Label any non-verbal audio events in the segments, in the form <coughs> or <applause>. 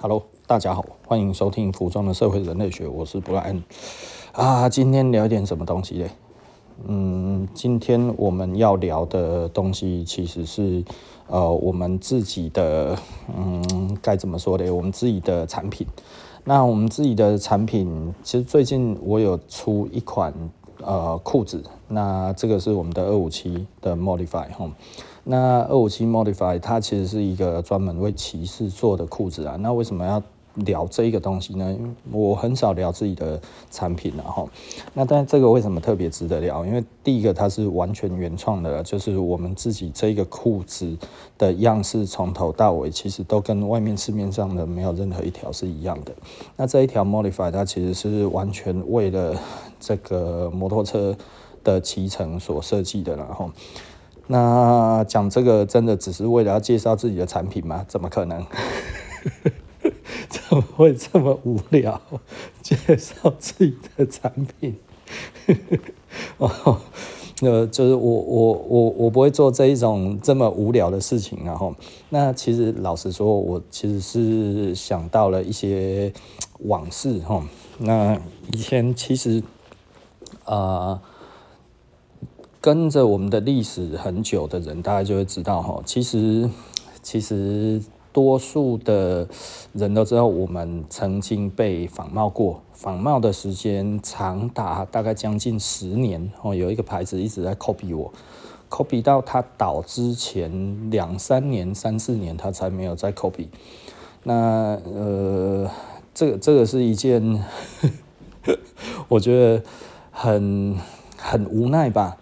Hello，大家好，欢迎收听《服装的社会人类学》，我是布莱恩啊。今天聊点什么东西嘞？嗯，今天我们要聊的东西其实是呃，我们自己的嗯，该怎么说嘞？我们自己的产品。那我们自己的产品，其实最近我有出一款呃裤子，那这个是我们的二五七的 Modify 哈。那二五七 Modify 它其实是一个专门为骑士做的裤子啊。那为什么要聊这一个东西呢？因为我很少聊自己的产品然后，那但这个为什么特别值得聊？因为第一个它是完全原创的，就是我们自己这个裤子的样式从头到尾其实都跟外面市面上的没有任何一条是一样的。那这一条 Modify 它其实是完全为了这个摩托车的骑乘所设计的，然后。那讲这个真的只是为了要介绍自己的产品吗？怎么可能？<laughs> 怎么会这么无聊？介绍自己的产品？<laughs> 哦，呃，就是我我我我不会做这一种这么无聊的事情，然后，那其实老实说，我其实是想到了一些往事哈。那以前其实啊。跟着我们的历史很久的人，大家就会知道哈，其实其实多数的人都知道，我们曾经被仿冒过，仿冒的时间长达大概将近十年哦。有一个牌子一直在 copy 我，copy 到它倒之前两三年、三四年，它才没有再 copy。那呃，这个这个是一件 <laughs> 我觉得很很无奈吧。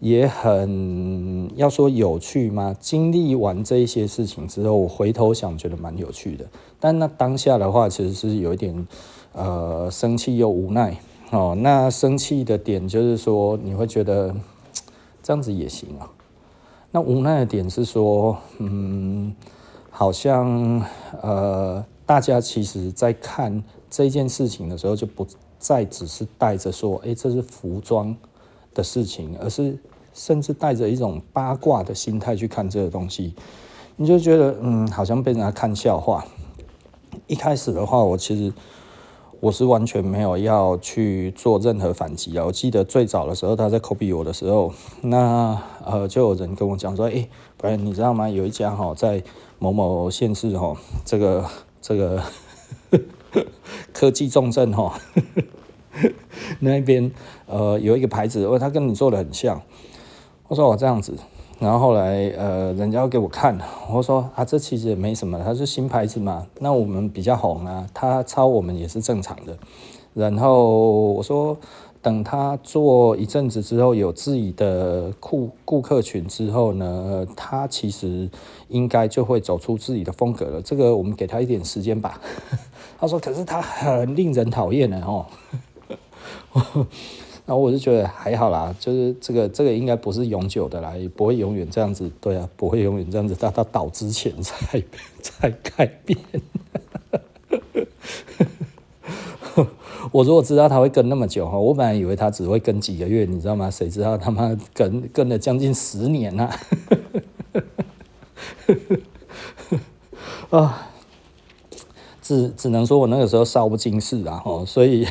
也很要说有趣吗？经历完这一些事情之后，我回头想，觉得蛮有趣的。但那当下的话，其实是有一点呃生气又无奈哦。那生气的点就是说，你会觉得这样子也行啊。那无奈的点是说，嗯，好像呃，大家其实在看这件事情的时候，就不再只是带着说，哎，这是服装的事情，而是。甚至带着一种八卦的心态去看这个东西，你就觉得嗯，好像被人家看笑话。一开始的话，我其实我是完全没有要去做任何反击啊。我记得最早的时候，他在 copy 我的时候，那呃，就有人跟我讲说：“哎，不然你知道吗？有一家哈，在某某县市哈，这个这个 <laughs> 科技重镇哈，<laughs> 那边呃有一个牌子，哦，他跟你做的很像。”我说我这样子，然后后来呃，人家给我看，我说啊，这其实也没什么，它是新牌子嘛，那我们比较红啊，他抄我们也是正常的。然后我说，等他做一阵子之后，有自己的顾顾客群之后呢，他其实应该就会走出自己的风格了。这个我们给他一点时间吧。<laughs> 他说，可是他很令人讨厌的哦。<laughs> 然后我就觉得还好啦，就是这个这个应该不是永久的啦，也不会永远这样子，对啊，不会永远这样子，到它倒之前才才改变。<laughs> 我如果知道他会跟那么久哈，我本来以为他只会跟几个月，你知道吗？谁知道他妈跟跟了将近十年呐！<laughs> 啊，只只能说我那个时候少不经事啊，哈，所以。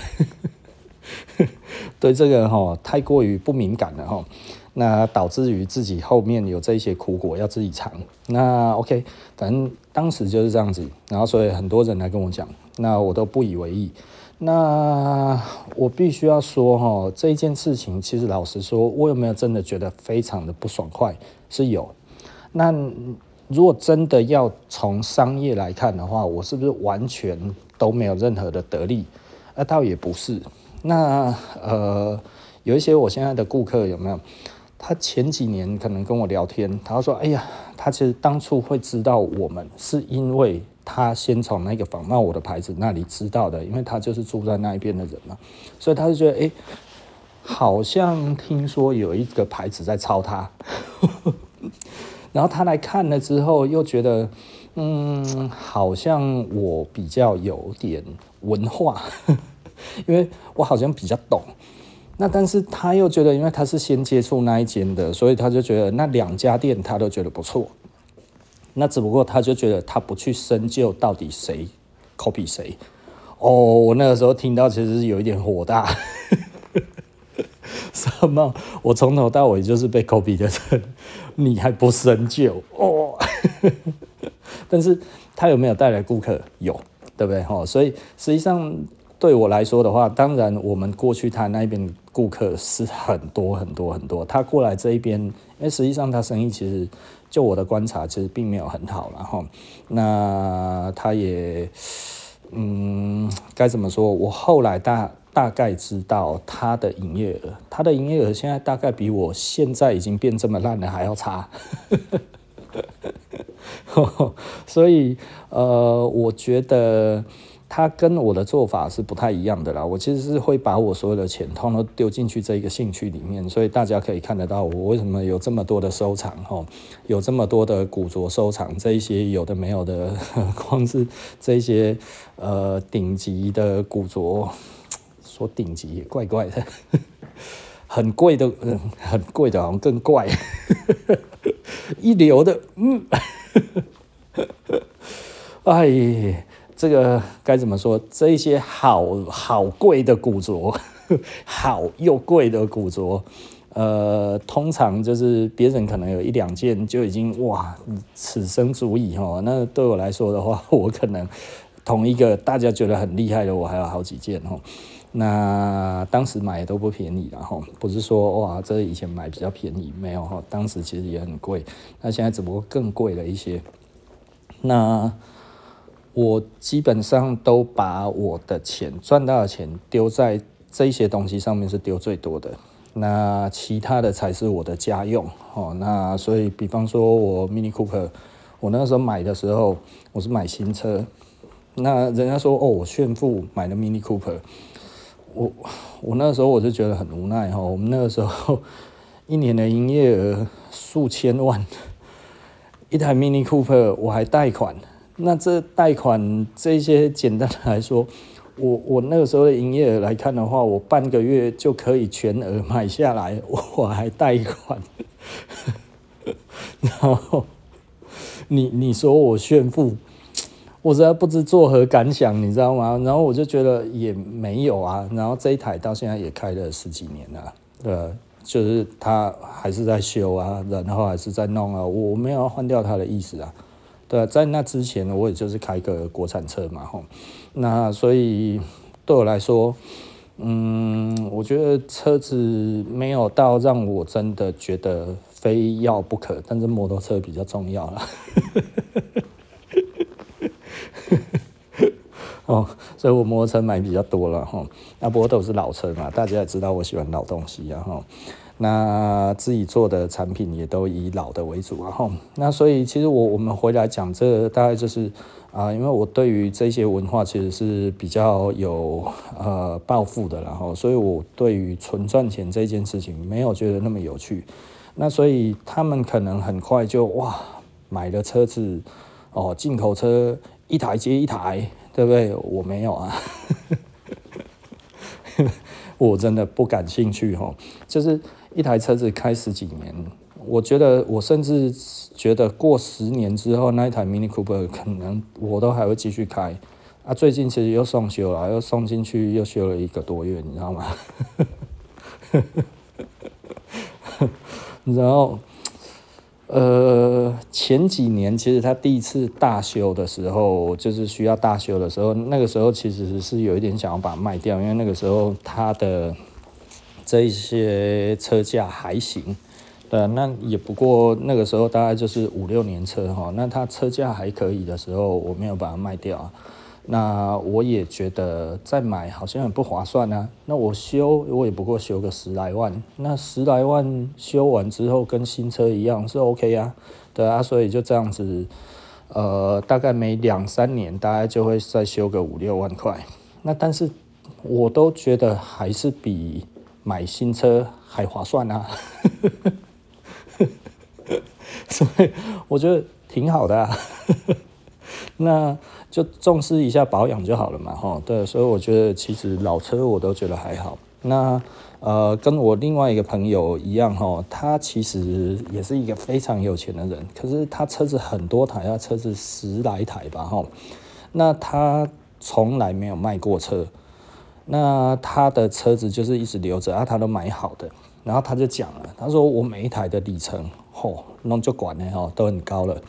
对这个哈太过于不敏感了哈，那导致于自己后面有这些苦果要自己尝。那 OK，反正当时就是这样子，然后所以很多人来跟我讲，那我都不以为意。那我必须要说哈，这一件事情其实老实说，我有没有真的觉得非常的不爽快？是有。那如果真的要从商业来看的话，我是不是完全都没有任何的得利？那倒也不是。那呃，有一些我现在的顾客有没有？他前几年可能跟我聊天，他说：“哎呀，他其实当初会知道我们，是因为他先从那个仿冒我的牌子那里知道的，因为他就是住在那一边的人嘛，所以他就觉得，哎，好像听说有一个牌子在抄他，<laughs> 然后他来看了之后，又觉得，嗯，好像我比较有点文化。”因为我好像比较懂，那但是他又觉得，因为他是先接触那一间的，所以他就觉得那两家店他都觉得不错。那只不过他就觉得他不去深究到底谁 copy 谁？哦，我那个时候听到其实是有一点火大。<laughs> 什么？我从头到尾就是被 copy 的人，你还不深究哦？<laughs> 但是他有没有带来顾客？有，对不对？哦，所以实际上对我来说的话，当然我们过去他那边顾客是很多很多很多，他过来这一边，因为实际上他生意其实就我的观察，其实并没有很好，然后那他也，嗯，该怎么说？我后来大。大概知道他的营业额，他的营业额现在大概比我现在已经变这么烂了还要差，<laughs> 所以呃，我觉得他跟我的做法是不太一样的啦。我其实是会把我所有的钱通通丢进去这一个兴趣里面，所以大家可以看得到我为什么有这么多的收藏哈，有这么多的古着收藏，这一些有的没有的，<laughs> 光是这一些呃顶级的古着。说顶级也怪怪的，<laughs> 很贵的，嗯，很贵的，好像更怪。<laughs> 一流的，嗯，哎，这个该怎么说？这一些好好贵的古着，<laughs> 好又贵的古着，呃，通常就是别人可能有一两件就已经哇，此生足矣哦。那对我来说的话，<laughs> 我可能同一个大家觉得很厉害的，我还有好几件哦。那当时买都不便宜，然后不是说哇，这以前买比较便宜，没有哈，当时其实也很贵，那现在只不过更贵了一些。那我基本上都把我的钱赚到的钱丢在这些东西上面是丢最多的，那其他的才是我的家用哦。那所以，比方说我 Mini Cooper，我那时候买的时候我是买新车，那人家说哦，我炫富买了 Mini Cooper。我我那时候我就觉得很无奈哈，我们那个时候一年的营业额数千万，一台 Mini Cooper 我还贷款，那这贷款这些简单来说，我我那个时候的营业额来看的话，我半个月就可以全额买下来，我还贷款，<laughs> 然后你你说我炫富。我实在不知作何感想，你知道吗？然后我就觉得也没有啊。然后这一台到现在也开了十几年了，对，就是它还是在修啊，然后还是在弄啊。我没有要换掉它的意思啊，对，在那之前呢我也就是开个国产车嘛，吼。那所以对我来说，嗯，我觉得车子没有到让我真的觉得非要不可，但是摩托车比较重要了。<laughs> 哦，所以我摩托车买比较多了吼。那不过都是老车嘛，大家也知道我喜欢老东西啊哈。那自己做的产品也都以老的为主然后。那所以其实我我们回来讲这个，大概就是啊、因为我对于这些文化其实是比较有呃抱负的，然后所以我对于纯赚钱这件事情没有觉得那么有趣。那所以他们可能很快就哇买了车子哦，进口车。一台接一台，对不对？我没有啊，<laughs> 我真的不感兴趣哈。就是一台车子开十几年，我觉得我甚至觉得过十年之后，那一台 Mini Cooper 可能我都还会继续开。啊，最近其实又送修了，又送进去又修了一个多月，你知道吗？<laughs> 然后。呃，前几年其实他第一次大修的时候，就是需要大修的时候，那个时候其实是有一点想要把它卖掉，因为那个时候他的这一些车价还行，对，那也不过那个时候大概就是五六年车哈，那它车价还可以的时候，我没有把它卖掉。那我也觉得再买好像很不划算啊。那我修我也不过修个十来万，那十来万修完之后跟新车一样是 OK 啊，对啊，所以就这样子，呃，大概每两三年大概就会再修个五六万块。那但是我都觉得还是比买新车还划算啊，<laughs> 所以我觉得挺好的啊。<laughs> 那。就重视一下保养就好了嘛，哈，对，所以我觉得其实老车我都觉得还好。那呃，跟我另外一个朋友一样，哈，他其实也是一个非常有钱的人，可是他车子很多台，他车子十来台吧，哈。那他从来没有卖过车。那他的车子就是一直留着啊，他都买好的。然后他就讲了，他说我每一台的里程，嚯，弄就管了哈，都很高了。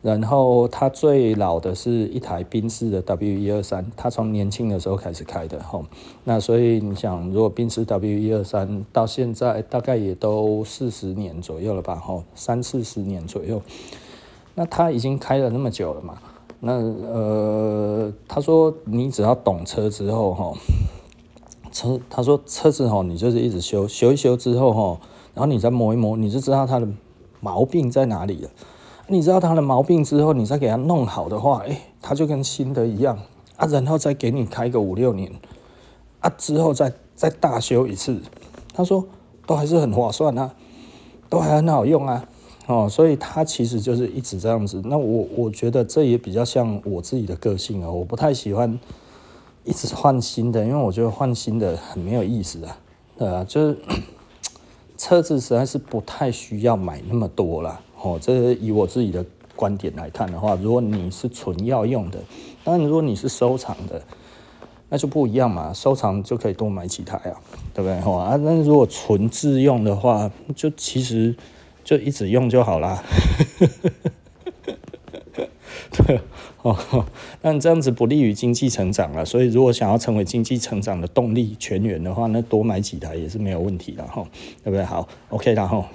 然后他最老的是一台宾士的 W 一二三，他从年轻的时候开始开的哈。那所以你想，如果宾士 W 一二三到现在大概也都四十年左右了吧？哈，三四十年左右。那他已经开了那么久了嘛？那呃，他说你只要懂车之后哈，车他说车子哈，你就是一直修修一修之后哈，然后你再磨一磨，你就知道它的毛病在哪里了。你知道它的毛病之后，你再给它弄好的话，哎，它就跟新的一样啊，然后再给你开个五六年啊，之后再再大修一次，他说都还是很划算啊，都还很好用啊，哦，所以他其实就是一直这样子。那我我觉得这也比较像我自己的个性啊，我不太喜欢一直换新的，因为我觉得换新的很没有意思啊，对啊，就是 <coughs> 车子实在是不太需要买那么多了。哦，这是以我自己的观点来看的话，如果你是纯要用的，当然如果你是收藏的，那就不一样嘛。收藏就可以多买几台啊，对不对？哈啊，那如果纯自用的话，就其实就一直用就好啦。<laughs> 对哦，那这样子不利于经济成长了。所以如果想要成为经济成长的动力泉源的话，那多买几台也是没有问题的哈，对不对？好，OK 然后。<laughs>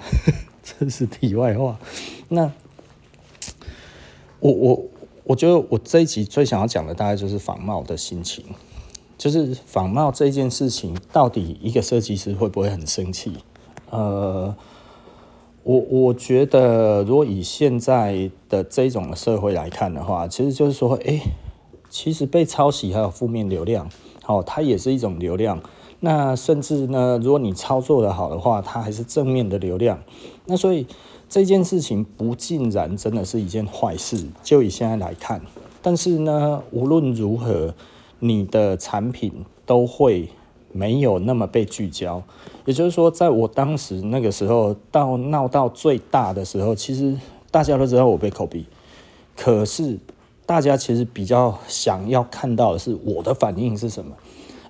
这是题外话。那我我我觉得我这一集最想要讲的大概就是仿冒的心情，就是仿冒这件事情，到底一个设计师会不会很生气？呃，我我觉得如果以现在的这种社会来看的话，其实就是说，哎，其实被抄袭还有负面流量，哦，它也是一种流量。那甚至呢，如果你操作的好的话，它还是正面的流量。那所以这件事情不尽然真的是一件坏事。就以现在来看，但是呢，无论如何，你的产品都会没有那么被聚焦。也就是说，在我当时那个时候到闹到最大的时候，其实大家都知道我被 copy，可是大家其实比较想要看到的是我的反应是什么。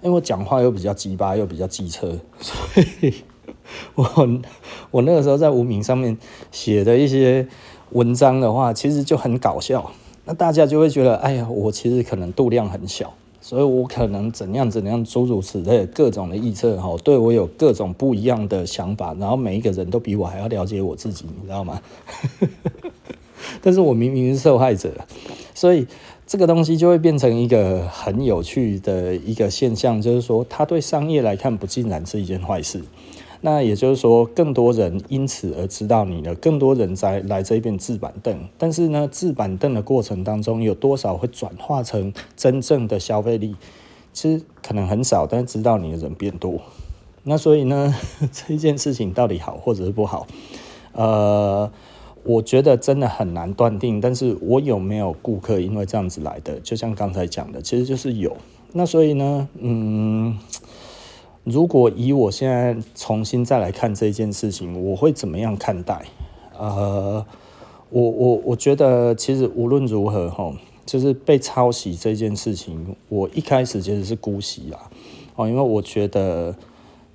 因为我讲话又比较鸡巴，又比较机车，<laughs> 所以我我那个时候在无名上面写的一些文章的话，其实就很搞笑。那大家就会觉得，哎呀，我其实可能度量很小，所以我可能怎样怎样，诸如此类各种的预测哈，对我有各种不一样的想法，然后每一个人都比我还要了解我自己，你知道吗？<laughs> 但是我明明是受害者，所以。这个东西就会变成一个很有趣的一个现象，就是说，它对商业来看不尽然是一件坏事。那也就是说，更多人因此而知道你了，更多人在来这边置板凳。但是呢，置板凳的过程当中，有多少会转化成真正的消费力？其实可能很少，但是知道你的人变多。那所以呢，<laughs> 这件事情到底好或者是不好？呃。我觉得真的很难断定，但是我有没有顾客因为这样子来的？就像刚才讲的，其实就是有。那所以呢，嗯，如果以我现在重新再来看这件事情，我会怎么样看待？呃，我我我觉得其实无论如何哈，就是被抄袭这件事情，我一开始其实是姑息啦，哦，因为我觉得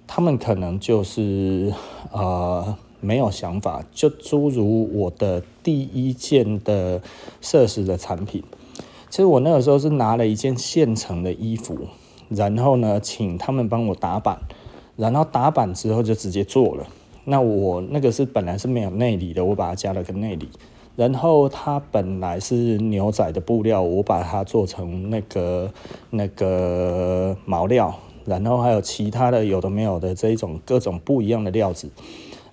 他们可能就是呃。没有想法，就诸如我的第一件的设施的产品，其实我那个时候是拿了一件现成的衣服，然后呢，请他们帮我打版，然后打版之后就直接做了。那我那个是本来是没有内里的，我把它加了个内里，然后它本来是牛仔的布料，我把它做成那个那个毛料，然后还有其他的有的没有的这一种各种不一样的料子。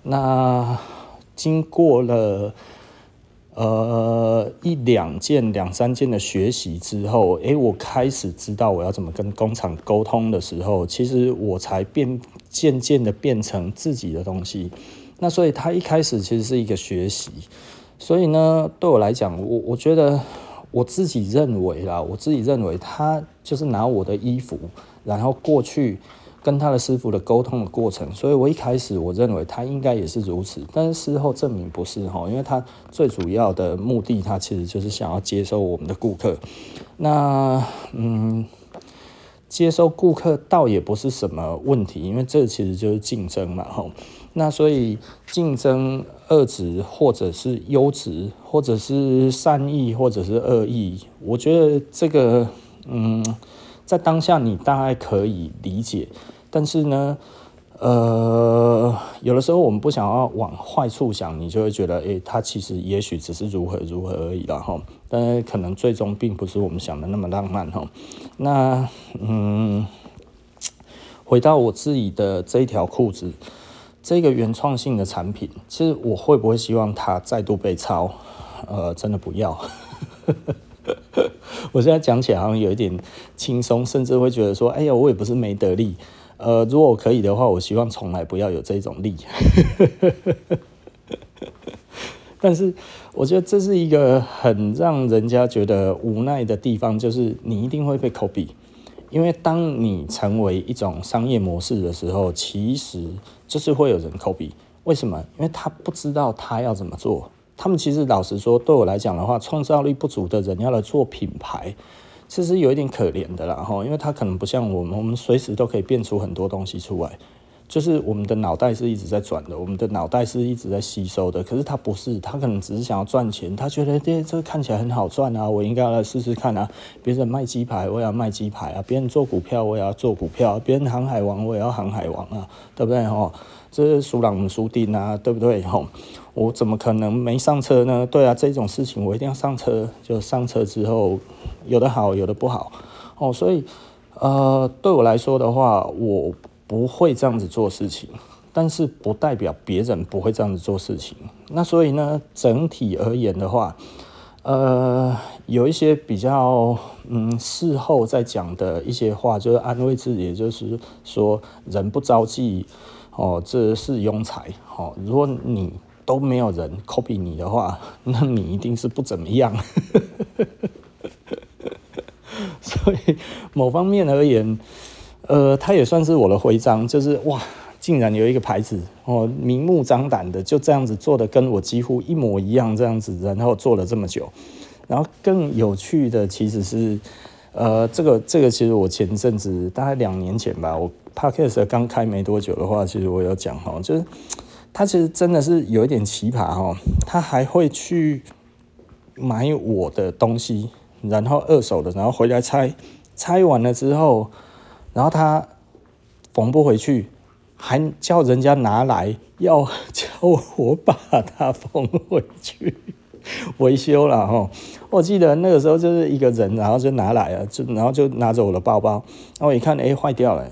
那经过了呃一两件、两三件的学习之后，诶，我开始知道我要怎么跟工厂沟通的时候，其实我才变渐渐的变成自己的东西。那所以他一开始其实是一个学习，所以呢，对我来讲，我我觉得我自己认为啦，我自己认为他就是拿我的衣服，然后过去。跟他的师傅的沟通的过程，所以我一开始我认为他应该也是如此，但是事后证明不是哈，因为他最主要的目的，他其实就是想要接收我们的顾客。那嗯，接收顾客倒也不是什么问题，因为这其实就是竞争嘛哈。那所以竞争恶质或者是优质，或者是善意，或者是恶意，我觉得这个嗯。在当下，你大概可以理解，但是呢，呃，有的时候我们不想要往坏处想，你就会觉得，哎、欸，他其实也许只是如何如何而已啦哈，但是可能最终并不是我们想的那么浪漫哈。那，嗯，回到我自己的这一条裤子，这个原创性的产品，其实我会不会希望它再度被抄？呃，真的不要。<laughs> 我现在讲起来好像有一点轻松，甚至会觉得说：“哎呀，我也不是没得利。”呃，如果可以的话，我希望从来不要有这种利。<laughs> 但是，我觉得这是一个很让人家觉得无奈的地方，就是你一定会被 copy，因为当你成为一种商业模式的时候，其实就是会有人 copy。为什么？因为他不知道他要怎么做。他们其实老实说，对我来讲的话，创造力不足的人要来做品牌，其实有一点可怜的啦哈，因为他可能不像我们，我们随时都可以变出很多东西出来，就是我们的脑袋是一直在转的，我们的脑袋是一直在吸收的。可是他不是，他可能只是想要赚钱，他觉得这这看起来很好赚啊，我应该来试试看啊。别人卖鸡排，我也要卖鸡排啊；别人做股票，我也要做股票；别人航海王，我也要航海王啊，对不对哈？这是输人输定啊，对不对哈？我怎么可能没上车呢？对啊，这种事情我一定要上车。就上车之后，有的好，有的不好哦。所以，呃，对我来说的话，我不会这样子做事情，但是不代表别人不会这样子做事情。那所以呢，整体而言的话，呃，有一些比较嗯事后再讲的一些话，就是安慰自己，就是说，人不招忌哦，这是庸才。哦，如果你都没有人 copy 你的话，<laughs> 那你一定是不怎么样。<laughs> 所以某方面而言，呃，它也算是我的徽章，就是哇，竟然有一个牌子哦，明目张胆的就这样子做的跟我几乎一模一样，这样子，然后做了这么久。然后更有趣的其实是，呃，这个这个其实我前阵子大概两年前吧，我 Podcast 刚开没多久的话，其实我有讲哈，就是。他其实真的是有一点奇葩哦，他还会去买我的东西，然后二手的，然后回来拆，拆完了之后，然后他缝不回去，还叫人家拿来，要叫我把它缝回去，<laughs> 维修了哈。我记得那个时候就是一个人，然后就拿来了，就然后就拿着我的包包，然后我一看，哎，坏掉了，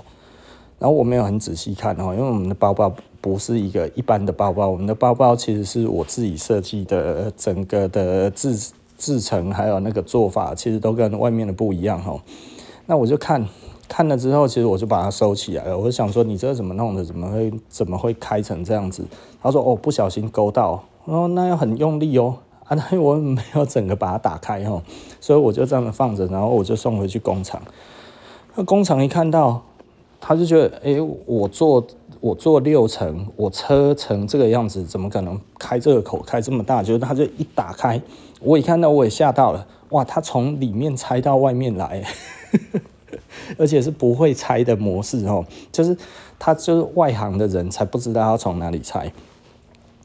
然后我没有很仔细看哦，因为我们的包包。不是一个一般的包包，我们的包包其实是我自己设计的，整个的制制成还有那个做法，其实都跟外面的不一样哈。那我就看看了之后，其实我就把它收起来了。我就想说，你这怎么弄的？怎么会怎么会开成这样子？他说：哦，不小心勾到。哦，那要很用力哦。啊，那我没有整个把它打开哦，所以我就这样放着，然后我就送回去工厂。那工厂一看到，他就觉得，哎、我做。我做六层，我车成这个样子，怎么可能开这个口开这么大？就是他就一打开，我一看到我也吓到了，哇！他从里面拆到外面来，<laughs> 而且是不会拆的模式哦，就是他就是外行的人才不知道要从哪里拆，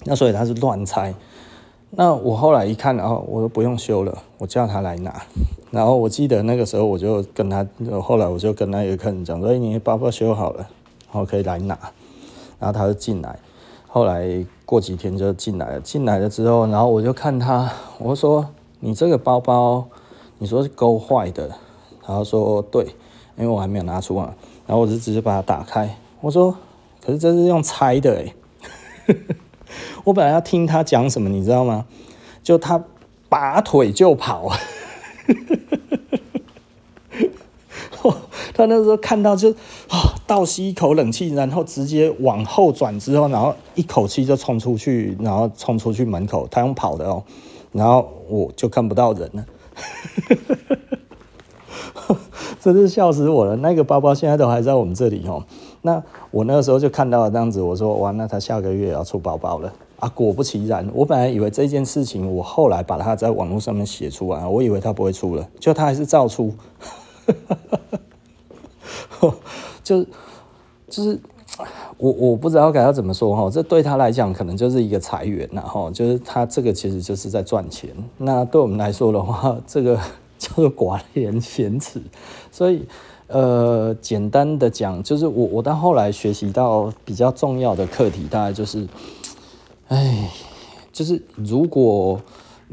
那所以他是乱拆。那我后来一看，然后我都不用修了，我叫他来拿。然后我记得那个时候我就跟他，后来我就跟那个客人讲说：“，你包包修好了，然后可以来拿。”然后他就进来，后来过几天就进来了。进来了之后，然后我就看他，我说：“你这个包包，你说是勾坏的？”然后说：“对，因为我还没有拿出来。”然后我就直接把它打开，我说：“可是这是用拆的哎！”我本来要听他讲什么，你知道吗？就他拔腿就跑。<laughs> 他那时候看到就啊，倒吸一口冷气，然后直接往后转之后，然后一口气就冲出去，然后冲出去门口，他用跑的哦，然后我就看不到人了，<laughs> 真是笑死我了。那个包包现在都还在我们这里哦。那我那个时候就看到了这样子，我说哇，那他下个月也要出包包了啊！果不其然，我本来以为这件事情，我后来把它在网络上面写出来，我以为他不会出了，就他还是照出，<laughs> 就就是我我不知道该要怎么说哈，这对他来讲可能就是一个裁员呐哈，就是他这个其实就是在赚钱，那对我们来说的话，这个 <laughs> 叫做寡廉鲜耻，所以。呃，简单的讲，就是我我到后来学习到比较重要的课题，大概就是，哎，就是如果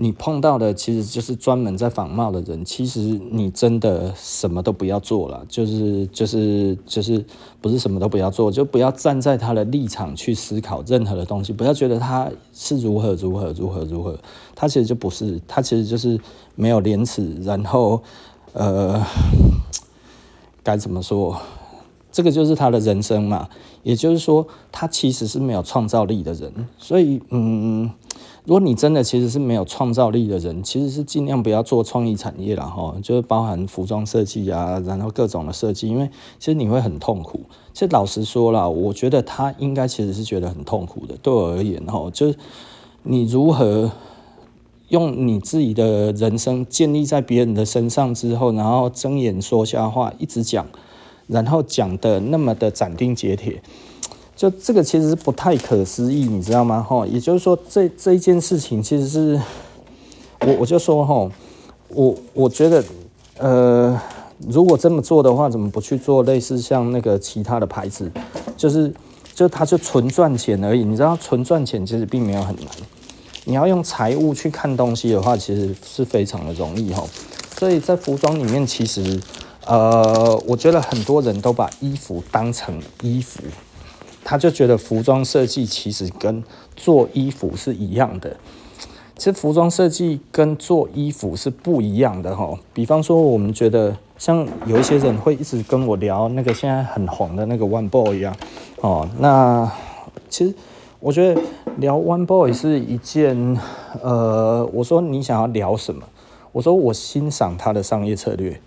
你碰到的其实就是专门在仿冒的人，其实你真的什么都不要做了，就是就是就是不是什么都不要做，就不要站在他的立场去思考任何的东西，不要觉得他是如何如何如何如何，他其实就不是，他其实就是没有廉耻，然后呃。该怎么说？这个就是他的人生嘛。也就是说，他其实是没有创造力的人。所以，嗯，如果你真的其实是没有创造力的人，其实是尽量不要做创意产业了哈。就是包含服装设计啊，然后各种的设计，因为其实你会很痛苦。其实老实说了，我觉得他应该其实是觉得很痛苦的。对我而言哈，就是你如何。用你自己的人生建立在别人的身上之后，然后睁眼说瞎话，一直讲，然后讲的那么的斩钉截铁，就这个其实是不太可思议，你知道吗？哈，也就是说，这这一件事情其实是，我我就说哈，我我觉得，呃，如果这么做的话，怎么不去做类似像那个其他的牌子，就是就他就纯赚钱而已，你知道，纯赚钱其实并没有很难。你要用财务去看东西的话，其实是非常的容易哈。所以在服装里面，其实呃，我觉得很多人都把衣服当成衣服，他就觉得服装设计其实跟做衣服是一样的。其实服装设计跟做衣服是不一样的哈。比方说，我们觉得像有一些人会一直跟我聊那个现在很红的那个 One Boy 一样哦，那其实。我觉得聊 One Boy 是一件，呃，我说你想要聊什么？我说我欣赏他的商业策略。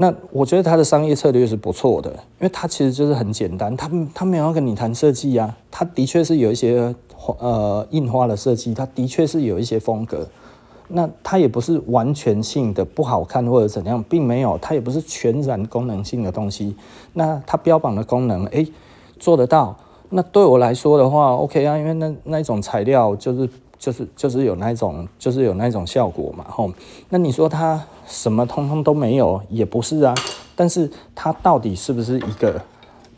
那我觉得他的商业策略是不错的，因为他其实就是很简单，他他没有要跟你谈设计啊，他的确是有一些呃印花的设计，他的确是有一些风格。那他也不是完全性的不好看或者怎样，并没有，他也不是全然功能性的东西。那他标榜的功能，哎，做得到。那对我来说的话，OK 啊，因为那那一种材料就是就是就是有那种就是有那种效果嘛，吼。那你说它什么通通都没有，也不是啊。但是它到底是不是一个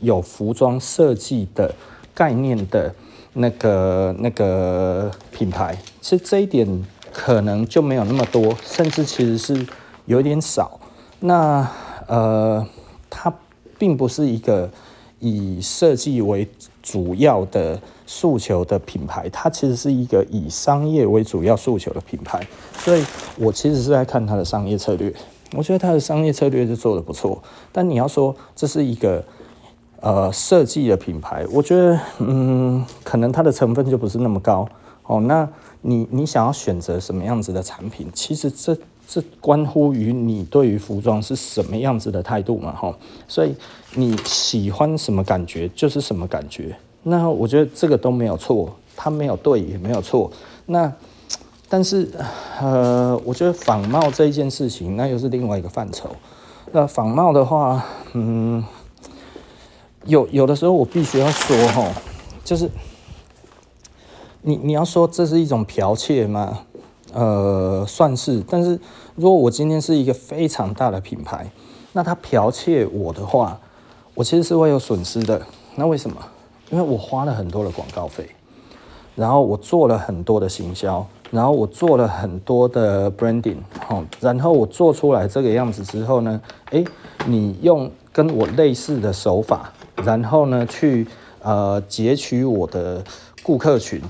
有服装设计的概念的那个那个品牌？其实这一点可能就没有那么多，甚至其实是有点少。那呃，它并不是一个以设计为主要的诉求的品牌，它其实是一个以商业为主要诉求的品牌，所以我其实是在看它的商业策略。我觉得它的商业策略是做得不错，但你要说这是一个呃设计的品牌，我觉得嗯，可能它的成分就不是那么高哦。那你你想要选择什么样子的产品，其实这。这关乎于你对于服装是什么样子的态度嘛，哈，所以你喜欢什么感觉就是什么感觉。那我觉得这个都没有错，它没有对也没有错。那但是呃，我觉得仿冒这一件事情，那又是另外一个范畴。那仿冒的话，嗯，有有的时候我必须要说，哈，就是你你要说这是一种剽窃吗？呃，算是，但是如果我今天是一个非常大的品牌，那他剽窃我的话，我其实是会有损失的。那为什么？因为我花了很多的广告费，然后我做了很多的行销，然后我做了很多的 branding，哦，然后我做出来这个样子之后呢，诶，你用跟我类似的手法，然后呢去呃截取我的顾客群。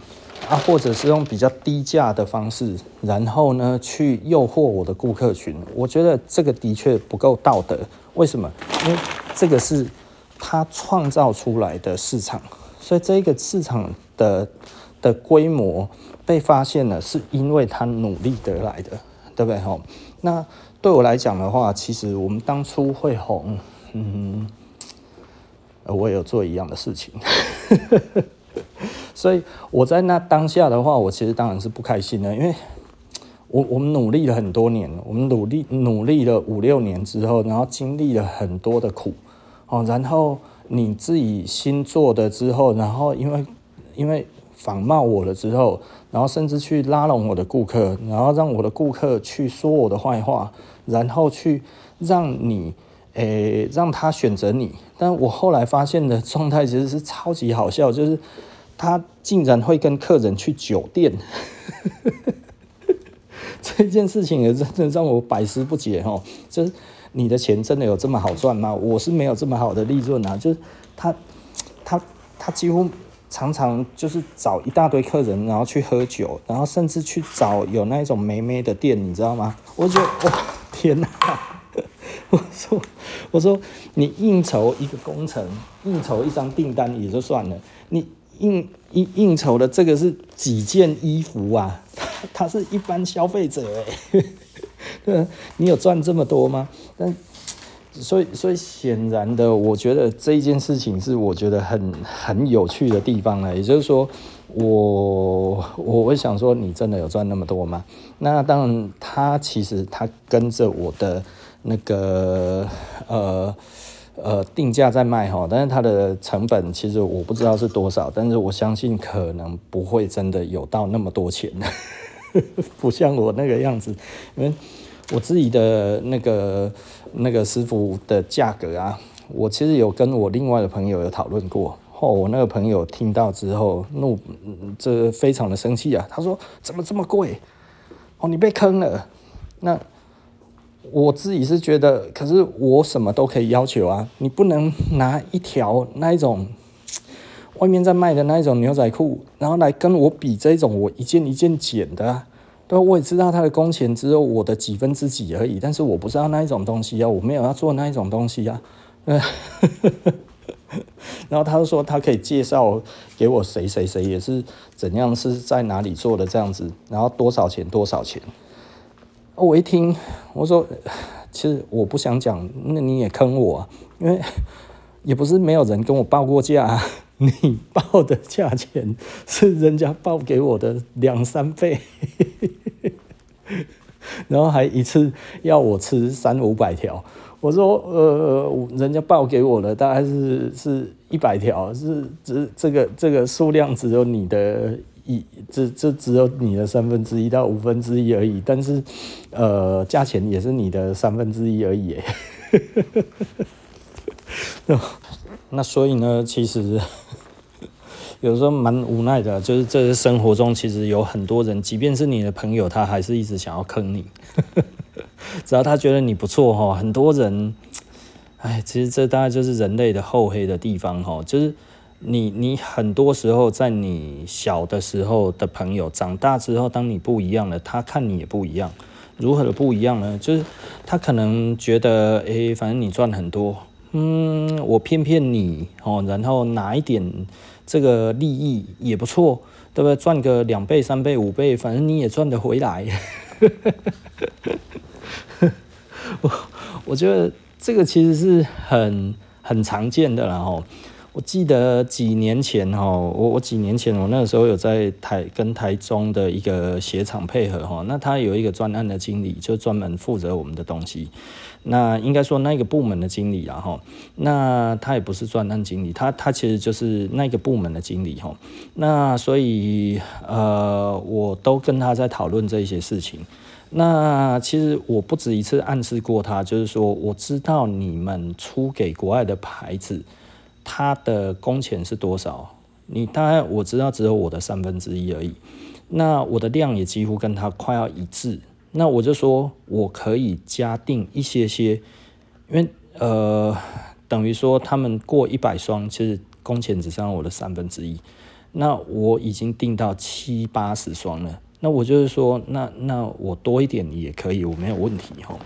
啊，或者是用比较低价的方式，然后呢，去诱惑我的顾客群。我觉得这个的确不够道德。为什么？因为这个是他创造出来的市场，所以这个市场的的规模被发现了，是因为他努力得来的，对不对？吼，那对我来讲的话，其实我们当初会红，嗯。我也有做一样的事情。<laughs> 所以我在那当下的话，我其实当然是不开心的，因为我我们努力了很多年，我们努力努力了五六年之后，然后经历了很多的苦，哦，然后你自己新做的之后，然后因为因为仿冒我了之后，然后甚至去拉拢我的顾客，然后让我的顾客去说我的坏话，然后去让你诶让他选择你，但我后来发现的状态其实是超级好笑，就是他竟然会跟客人去酒店。<laughs> 这件事情也真的让我百思不解哈，就是你的钱真的有这么好赚吗？我是没有这么好的利润啊，就是他他他几乎常常就是找一大堆客人，然后去喝酒，然后甚至去找有那一种美眉的店，你知道吗？我觉得哇，天哪！我说我说你应酬一个工程，应酬一张订单也就算了，你应应应酬的这个是几件衣服啊？他他是一般消费者哎，<laughs> 对，你有赚这么多吗？但所以所以显然的，我觉得这一件事情是我觉得很很有趣的地方了。也就是说，我我会想说，你真的有赚那么多吗？那当然，他其实他跟着我的那个呃呃定价在卖哈，但是他的成本其实我不知道是多少，但是我相信可能不会真的有到那么多钱。<laughs> 不像我那个样子，因为我自己的那个那个师傅的价格啊，我其实有跟我另外的朋友有讨论过。哦，我那个朋友听到之后怒，这非常的生气啊。他说：“怎么这么贵？哦，你被坑了。”那我自己是觉得，可是我什么都可以要求啊，你不能拿一条那一种。外面在卖的那一种牛仔裤，然后来跟我比这种我一件一件剪的，啊，对，我也知道他的工钱只有我的几分之几而已，但是我不知道那一种东西啊，我没有要做那一种东西啊，<laughs> 然后他就说他可以介绍给我谁谁谁也是怎样是在哪里做的这样子，然后多少钱多少钱，我一听我说其实我不想讲，那你也坑我啊，因为也不是没有人跟我报过价啊。你报的价钱是人家报给我的两三倍，然后还一次要我吃三五百条。我说，呃，人家报给我的大概是是一百条，是只这个这个数量只有你的一，这这只有你的三分之一到五分之一而已。但是，呃，价钱也是你的三分之一而已。<laughs> 那所以呢，其实 <laughs> 有时候蛮无奈的，就是这是生活中其实有很多人，即便是你的朋友，他还是一直想要坑你。<laughs> 只要他觉得你不错哈，很多人，哎，其实这大概就是人类的厚黑的地方哈，就是你你很多时候在你小的时候的朋友，长大之后当你不一样了，他看你也不一样。如何的不一样呢？就是他可能觉得，哎，反正你赚很多。嗯，我骗骗你哦，然后拿一点这个利益也不错，对不对？赚个两倍、三倍、五倍，反正你也赚得回来。<laughs> 我我觉得这个其实是很很常见的，然后。我记得几年前哈，我我几年前我那个时候有在台跟台中的一个鞋厂配合哈，那他有一个专案的经理，就专门负责我们的东西。那应该说那个部门的经理啊哈，那他也不是专案经理，他他其实就是那个部门的经理哈。那所以呃，我都跟他在讨论这些事情。那其实我不止一次暗示过他，就是说我知道你们出给国外的牌子。他的工钱是多少？你大概我知道只有我的三分之一而已。那我的量也几乎跟他快要一致。那我就说我可以加订一些些，因为呃，等于说他们过一百双，其实工钱只剩下我的三分之一。那我已经订到七八十双了。那我就是说，那那我多一点也可以，我没有问题哈。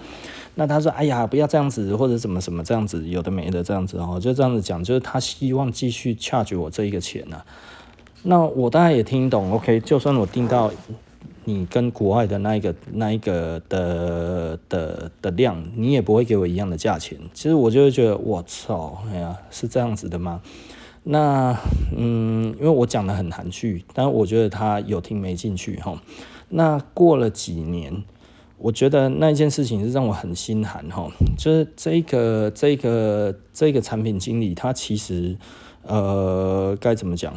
那他说：“哎呀，不要这样子，或者怎么什么这样子，有的没的这样子哦，就这样子讲，就是他希望继续 charge 我这一个钱呢、那我当然也听懂，OK，就算我订到你跟国外的那一个那一个的的的量，你也不会给我一样的价钱。其实我就会觉得，我操，哎呀，是这样子的吗？那嗯，因为我讲的很含蓄，但我觉得他有听没进去哈。那过了几年，我觉得那件事情是让我很心寒哈。就是这个这个这个产品经理，他其实呃该怎么讲？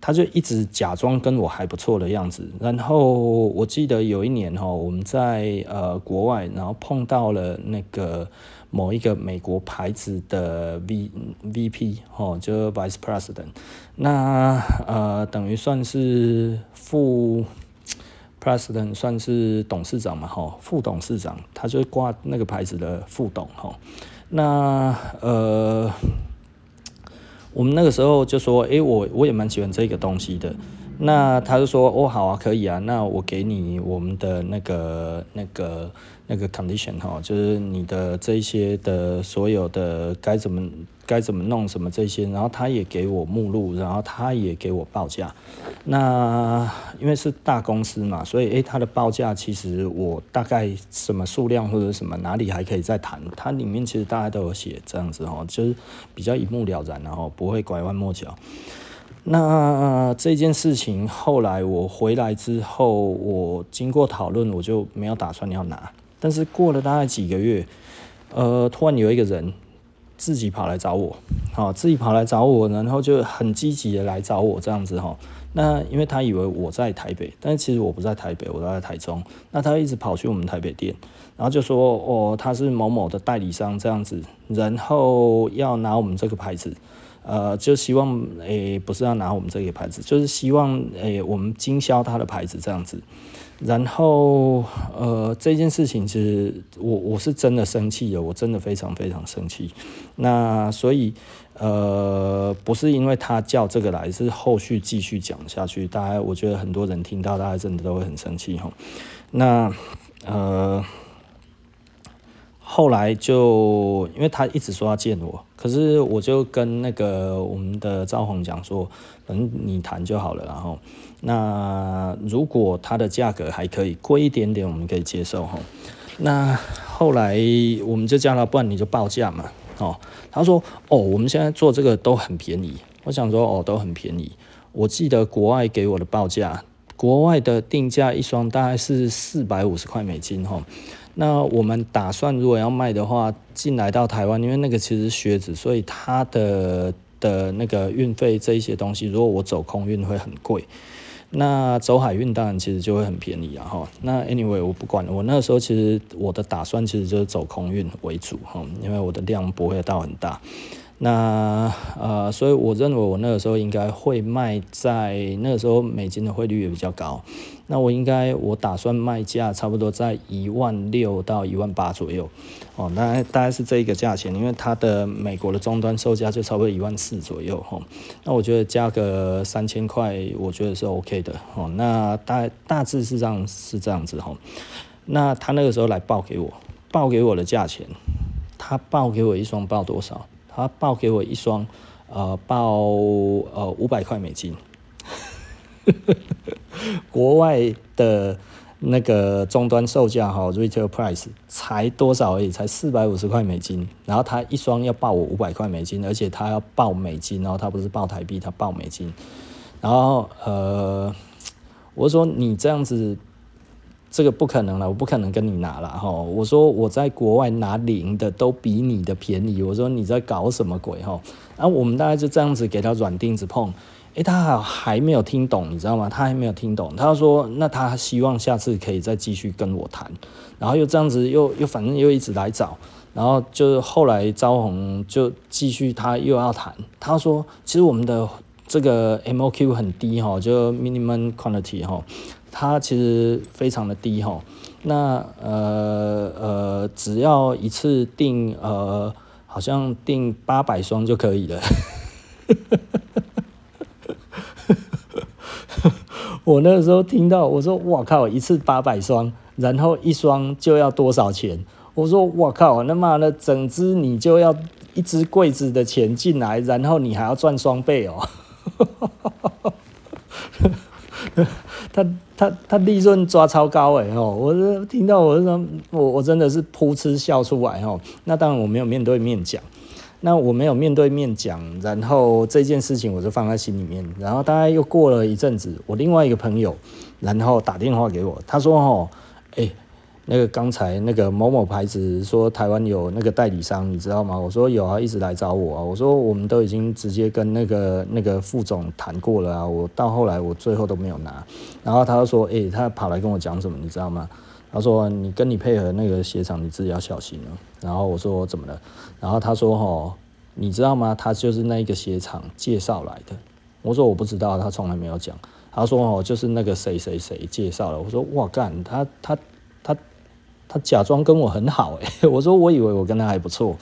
他就一直假装跟我还不错的样子。然后我记得有一年哈，我们在呃国外，然后碰到了那个。某一个美国牌子的 V V P 哦，就 Vice President，那呃等于算是副 President，算是董事长嘛哈，副董事长，他就挂那个牌子的副董哈。那呃，我们那个时候就说，诶，我我也蛮喜欢这个东西的。那他就说，哦，好啊，可以啊，那我给你我们的那个那个。那个 condition 哈，就是你的这些的所有的该怎么该怎么弄什么这些，然后他也给我目录，然后他也给我报价。那因为是大公司嘛，所以诶，他的报价其实我大概什么数量或者什么哪里还可以再谈，它里面其实大家都有写这样子哦，就是比较一目了然，然后不会拐弯抹角。那这件事情后来我回来之后，我经过讨论，我就没有打算要拿。但是过了大概几个月，呃，突然有一个人自己跑来找我，好，自己跑来找我，然后就很积极的来找我这样子哈。那因为他以为我在台北，但是其实我不在台北，我都在台中。那他一直跑去我们台北店，然后就说哦，他是某某的代理商这样子，然后要拿我们这个牌子，呃，就希望诶、不是要拿我们这个牌子，就是希望诶、我们经销他的牌子这样子。然后，呃，这件事情其实我我是真的生气的，我真的非常非常生气。那所以，呃，不是因为他叫这个来，是后续继续讲下去，大家我觉得很多人听到，大家真的都会很生气哈。那，呃，后来就因为他一直说要见我，可是我就跟那个我们的赵红讲说，反正你谈就好了，然后。那如果它的价格还可以贵一点点，我们可以接受哈。那后来我们就叫他，不然你就报价嘛。哦，他说哦，我们现在做这个都很便宜。我想说哦，都很便宜。我记得国外给我的报价，国外的定价一双大概是四百五十块美金哈。那我们打算如果要卖的话，进来到台湾，因为那个其实靴子，所以它的的那个运费这一些东西，如果我走空运会很贵。那走海运当然其实就会很便宜啊哈。那 anyway 我不管，我那个时候其实我的打算其实就是走空运为主哈，因为我的量不会到很大。那呃，所以我认为我那个时候应该会卖在那个时候美金的汇率也比较高。那我应该我打算卖价差不多在一万六到一万八左右。哦，大概大概是这一个价钱，因为它的美国的终端售价就差不多一万四左右哈。那我觉得加个三千块，我觉得是 OK 的哦。那大大致是这样是这样子哈。那他那个时候来报给我，报给我的价钱，他报给我一双报多少？他报给我一双，呃，报呃五百块美金。<laughs> 国外的。那个终端售价哈，retail price 才多少而已，才四百五十块美金。然后他一双要报我五百块美金，而且他要报美金，然后他不是报台币，他报美金。然后呃，我说你这样子，这个不可能了，我不可能跟你拿了哈。我说我在国外拿零的都比你的便宜。我说你在搞什么鬼哈？然后我们大概就这样子给他软钉子碰。诶，他还还没有听懂，你知道吗？他还没有听懂。他说：“那他希望下次可以再继续跟我谈。”然后又这样子，又又反正又一直来找。然后就是后来招红就继续，他又要谈。他说：“其实我们的这个 MOQ 很低哈，就 minimum quantity 哈，它其实非常的低哈。那呃呃，只要一次订呃，好像订八百双就可以了。<laughs> ”我那个时候听到，我说：“哇靠，一次八百双，然后一双就要多少钱？”我说：“哇靠，那妈的，整只你就要一只柜子的钱进来，然后你还要赚双倍哦。<laughs> ”他他他利润抓超高哎哦，我是听到我说我我真的是噗嗤笑出来哦。那当然我没有面对面讲，那我没有面对面讲，然后这件事情我就放在心里面。然后大概又过了一阵子，我另外一个朋友然后打电话给我，他说哦，哎、那个刚才那个某某牌子说台湾有那个代理商，你知道吗？我说有啊，一直来找我啊。我说我们都已经直接跟那个那个副总谈过了啊。我到后来我最后都没有拿。然后他就说，诶、他跑来跟我讲什么，你知道吗？他说你跟你配合那个鞋厂，你自己要小心了。然后我说怎么了？然后他说哦，你知道吗？他就是那个鞋厂介绍来的。我说我不知道，他从来没有讲。他说哦，就是那个谁谁谁介绍的。我说哇干，他他。他假装跟我很好诶，<laughs> 我说我以为我跟他还不错。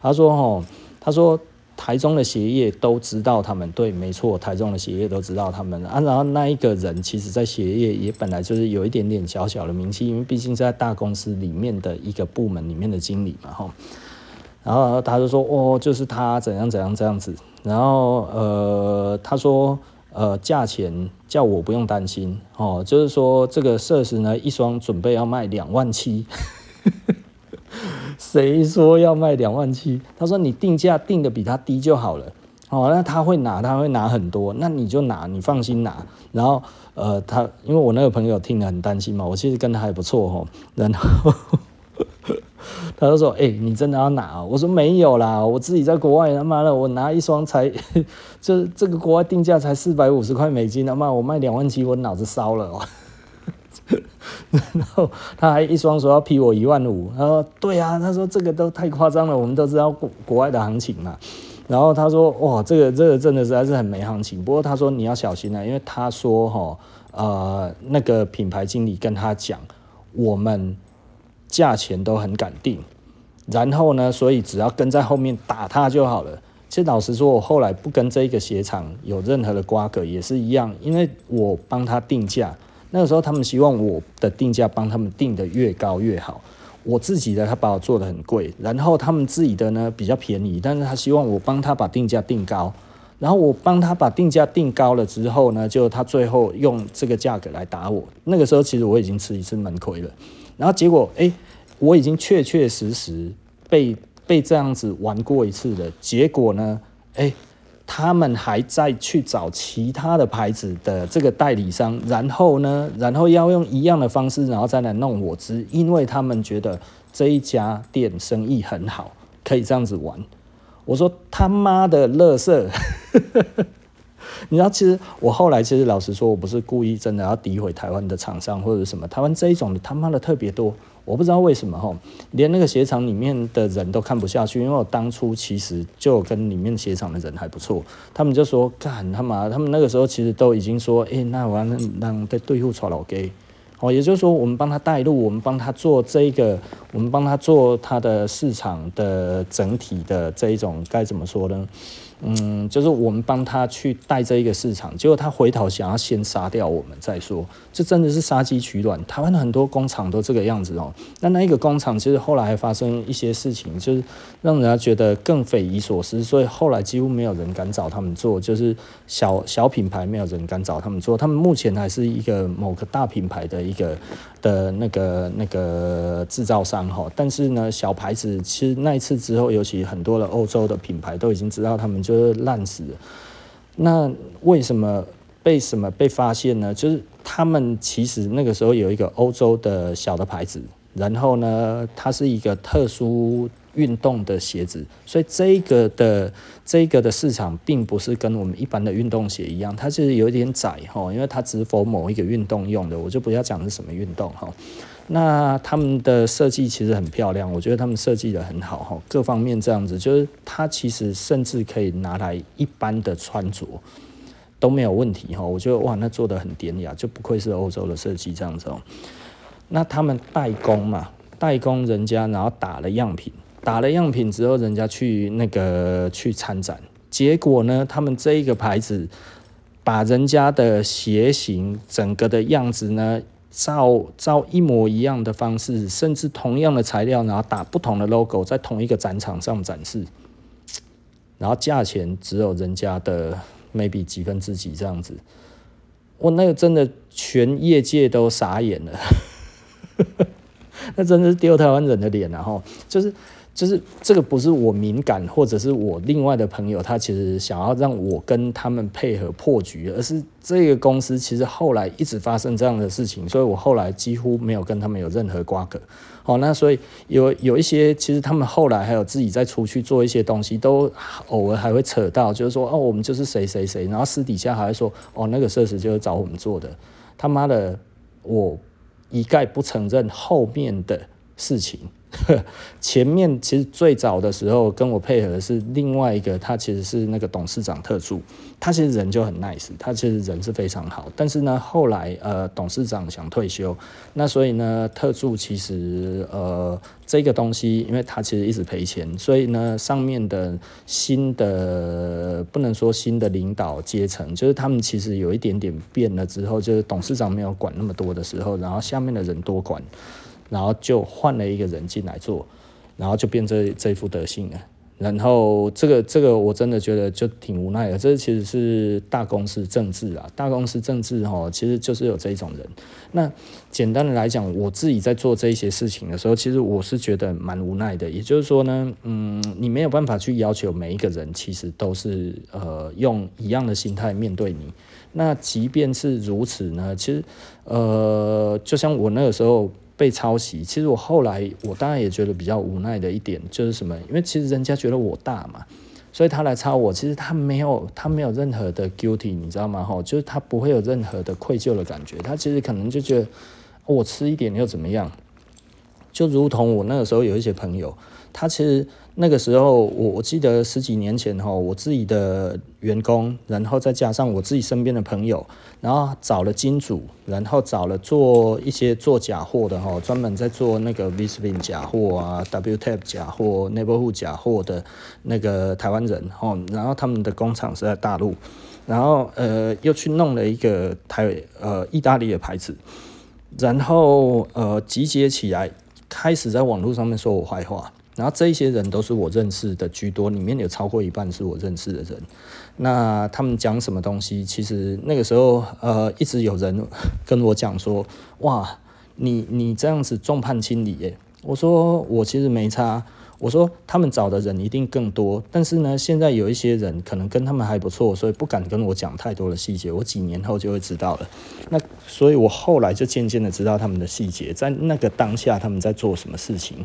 他说哦，他说台中的鞋业都知道他们，对，没错，台中的鞋业都知道他们啊。然后那一个人其实在鞋业也本来就是有一点点小小的名气，因为毕竟是在大公司里面的一个部门里面的经理嘛哈。然后他就说哦，就是他怎样怎样这样子。然后呃，他说。呃，价钱叫我不用担心哦，就是说这个设施呢，一双准备要卖两万七，<laughs> 谁说要卖两万七？他说你定价定的比他低就好了，哦，那他会拿，他会拿很多，那你就拿，你放心拿。然后呃，他因为我那个朋友听得很担心嘛，我其实跟他还不错哦，然后。<laughs> 他就说：“哎、你真的要拿？”我说：“没有啦，我自己在国外他妈的，我拿一双才，<laughs> 就这个国外定价才四百五十块美金，他妈我卖两万七，我脑子烧了哦。<laughs> ”然后他还一双说要批我一万五，他说：“对啊，他说这个都太夸张了，我们都知道国国外的行情嘛。”然后他说：“哇，这个这个真的实在是很没行情。”不过他说你要小心啊，因为他说哈呃那个品牌经理跟他讲我们。价钱都很敢定，然后呢，所以只要跟在后面打他就好了。其实老实说，我后来不跟这个鞋厂有任何的瓜葛，也是一样，因为我帮他定价，那个时候他们希望我的定价帮他们定得越高越好。我自己的他把我做得很贵，然后他们自己的呢比较便宜，但是他希望我帮他把定价定高，然后我帮他把定价定高了之后呢，就他最后用这个价格来打我。那个时候其实我已经吃一次闷亏了。然后结果，哎、我已经确确实实被被这样子玩过一次了。结果呢，哎、他们还在去找其他的牌子的这个代理商，然后呢，然后要用一样的方式，然后再来弄我，只因为他们觉得这一家店生意很好，可以这样子玩。我说他妈的垃圾！你知道，其实我后来其实老实说，我不是故意真的要诋毁台湾的厂商或者什么，台湾这一种的他妈的特别多，我不知道为什么哈，连那个鞋厂里面的人都看不下去，因为我当初其实就跟里面鞋厂的人还不错，他们就说干他妈，他们那个时候其实都已经说，哎、那我要让在对付错老给，哦，也就是说我们帮他带路，我们帮他做这个，我们帮他做他的市场的整体的这一种该怎么说呢？嗯，就是我们帮他去带这一个市场，结果他回头想要先杀掉我们再说，这真的是杀鸡取卵。台湾的很多工厂都这个样子哦。那那一个工厂其实后来还发生一些事情，就是让人家觉得更匪夷所思，所以后来几乎没有人敢找他们做，就是小小品牌没有人敢找他们做。他们目前还是一个某个大品牌的一个的那个那个制造商哈，但是呢，小牌子其实那一次之后，尤其很多的欧洲的品牌都已经知道他们就。是烂死了。那为什么被什么被发现呢？就是他们其实那个时候有一个欧洲的小的牌子，然后呢，它是一个特殊运动的鞋子，所以这个的这个的市场并不是跟我们一般的运动鞋一样，它是有点窄哈，因为它只否某一个运动用的，我就不要讲是什么运动哈。那他们的设计其实很漂亮，我觉得他们设计得很好哈，各方面这样子，就是它其实甚至可以拿来一般的穿着都没有问题哈。我觉得哇，那做的很典雅，就不愧是欧洲的设计这样子哦。那他们代工嘛，代工人家然后打了样品，打了样品之后，人家去那个去参展，结果呢，他们这一个牌子把人家的鞋型整个的样子呢。照照一模一样的方式，甚至同样的材料，然后打不同的 logo，在同一个展场上展示，然后价钱只有人家的 maybe 几分之几这样子。我那个真的全业界都傻眼了，<laughs> 那真的是丢台湾人的脸然后就是。就是这个不是我敏感，或者是我另外的朋友，他其实想要让我跟他们配合破局，而是这个公司其实后来一直发生这样的事情，所以我后来几乎没有跟他们有任何瓜葛。哦，那所以有有一些，其实他们后来还有自己再出去做一些东西，都偶尔还会扯到，就是说哦，我们就是谁谁谁，然后私底下还会说哦，那个设施就是找我们做的。他妈的，我一概不承认后面的事情。<laughs> 前面其实最早的时候跟我配合的是另外一个，他其实是那个董事长特助，他其实人就很 nice，他其实人是非常好。但是呢，后来呃董事长想退休，那所以呢特助其实呃这个东西，因为他其实一直赔钱，所以呢上面的新的不能说新的领导阶层，就是他们其实有一点点变了之后，就是董事长没有管那么多的时候，然后下面的人多管。然后就换了一个人进来做，然后就变这这副德性了。然后这个这个我真的觉得就挺无奈的。这其实是大公司政治啊，大公司政治哈，其实就是有这一种人。那简单的来讲，我自己在做这一些事情的时候，其实我是觉得蛮无奈的。也就是说呢，嗯，你没有办法去要求每一个人，其实都是呃用一样的心态面对你。那即便是如此呢，其实呃，就像我那个时候。被抄袭，其实我后来我当然也觉得比较无奈的一点就是什么？因为其实人家觉得我大嘛，所以他来抄我，其实他没有他没有任何的 guilty，你知道吗？哈，就是他不会有任何的愧疚的感觉，他其实可能就觉得我吃一点又怎么样？就如同我那个时候有一些朋友，他其实。那个时候，我我记得十几年前哈，我自己的员工，然后再加上我自己身边的朋友，然后找了金主，然后找了做一些做假货的哈，专门在做那个 Visvim 假货啊，WTAP 假货，Neighborhood 假货的那个台湾人哈，然后他们的工厂是在大陆，然后呃又去弄了一个台呃意大利的牌子，然后呃集结起来，开始在网络上面说我坏话。然后这些人都是我认识的居多，里面有超过一半是我认识的人。那他们讲什么东西？其实那个时候，呃，一直有人跟我讲说：“哇，你你这样子众叛亲离耶。”我说：“我其实没差。”我说：“他们找的人一定更多，但是呢，现在有一些人可能跟他们还不错，所以不敢跟我讲太多的细节。我几年后就会知道了。那所以我后来就渐渐的知道他们的细节，在那个当下他们在做什么事情。”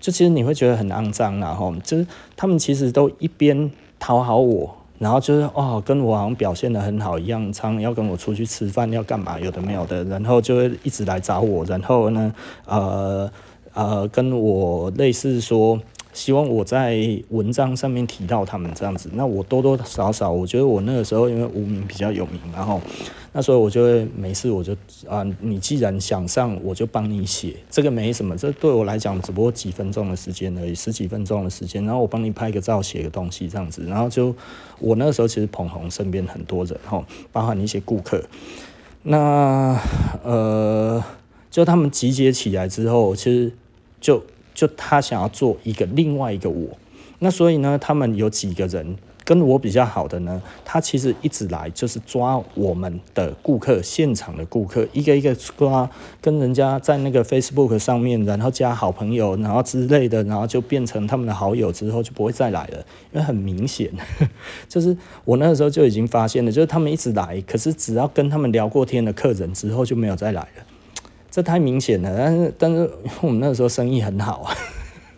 就其实你会觉得很肮脏，然后就是他们其实都一边讨好我，然后就是哦，跟我好像表现的很好一样，常要跟我出去吃饭，要干嘛，有的没有的，然后就会一直来找我，然后呢，呃呃，跟我类似说，希望我在文章上面提到他们这样子，那我多多少少，我觉得我那个时候因为无名比较有名，然后。那所以我就会没事，我就啊，你既然想上，我就帮你写，这个没什么，这对我来讲只不过几分钟的时间而已，十几分钟的时间，然后我帮你拍个照，写个东西这样子，然后就我那个时候其实捧红身边很多人哈，包含一些顾客，那呃，就他们集结起来之后，其实就就他想要做一个另外一个我，那所以呢，他们有几个人。跟我比较好的呢，他其实一直来就是抓我们的顾客，现场的顾客一个一个抓，跟人家在那个 Facebook 上面，然后加好朋友，然后之类的，然后就变成他们的好友之后就不会再来了，因为很明显，<laughs> 就是我那个时候就已经发现了，就是他们一直来，可是只要跟他们聊过天的客人之后就没有再来了，这太明显了。但是但是 <laughs> 我们那时候生意很好啊，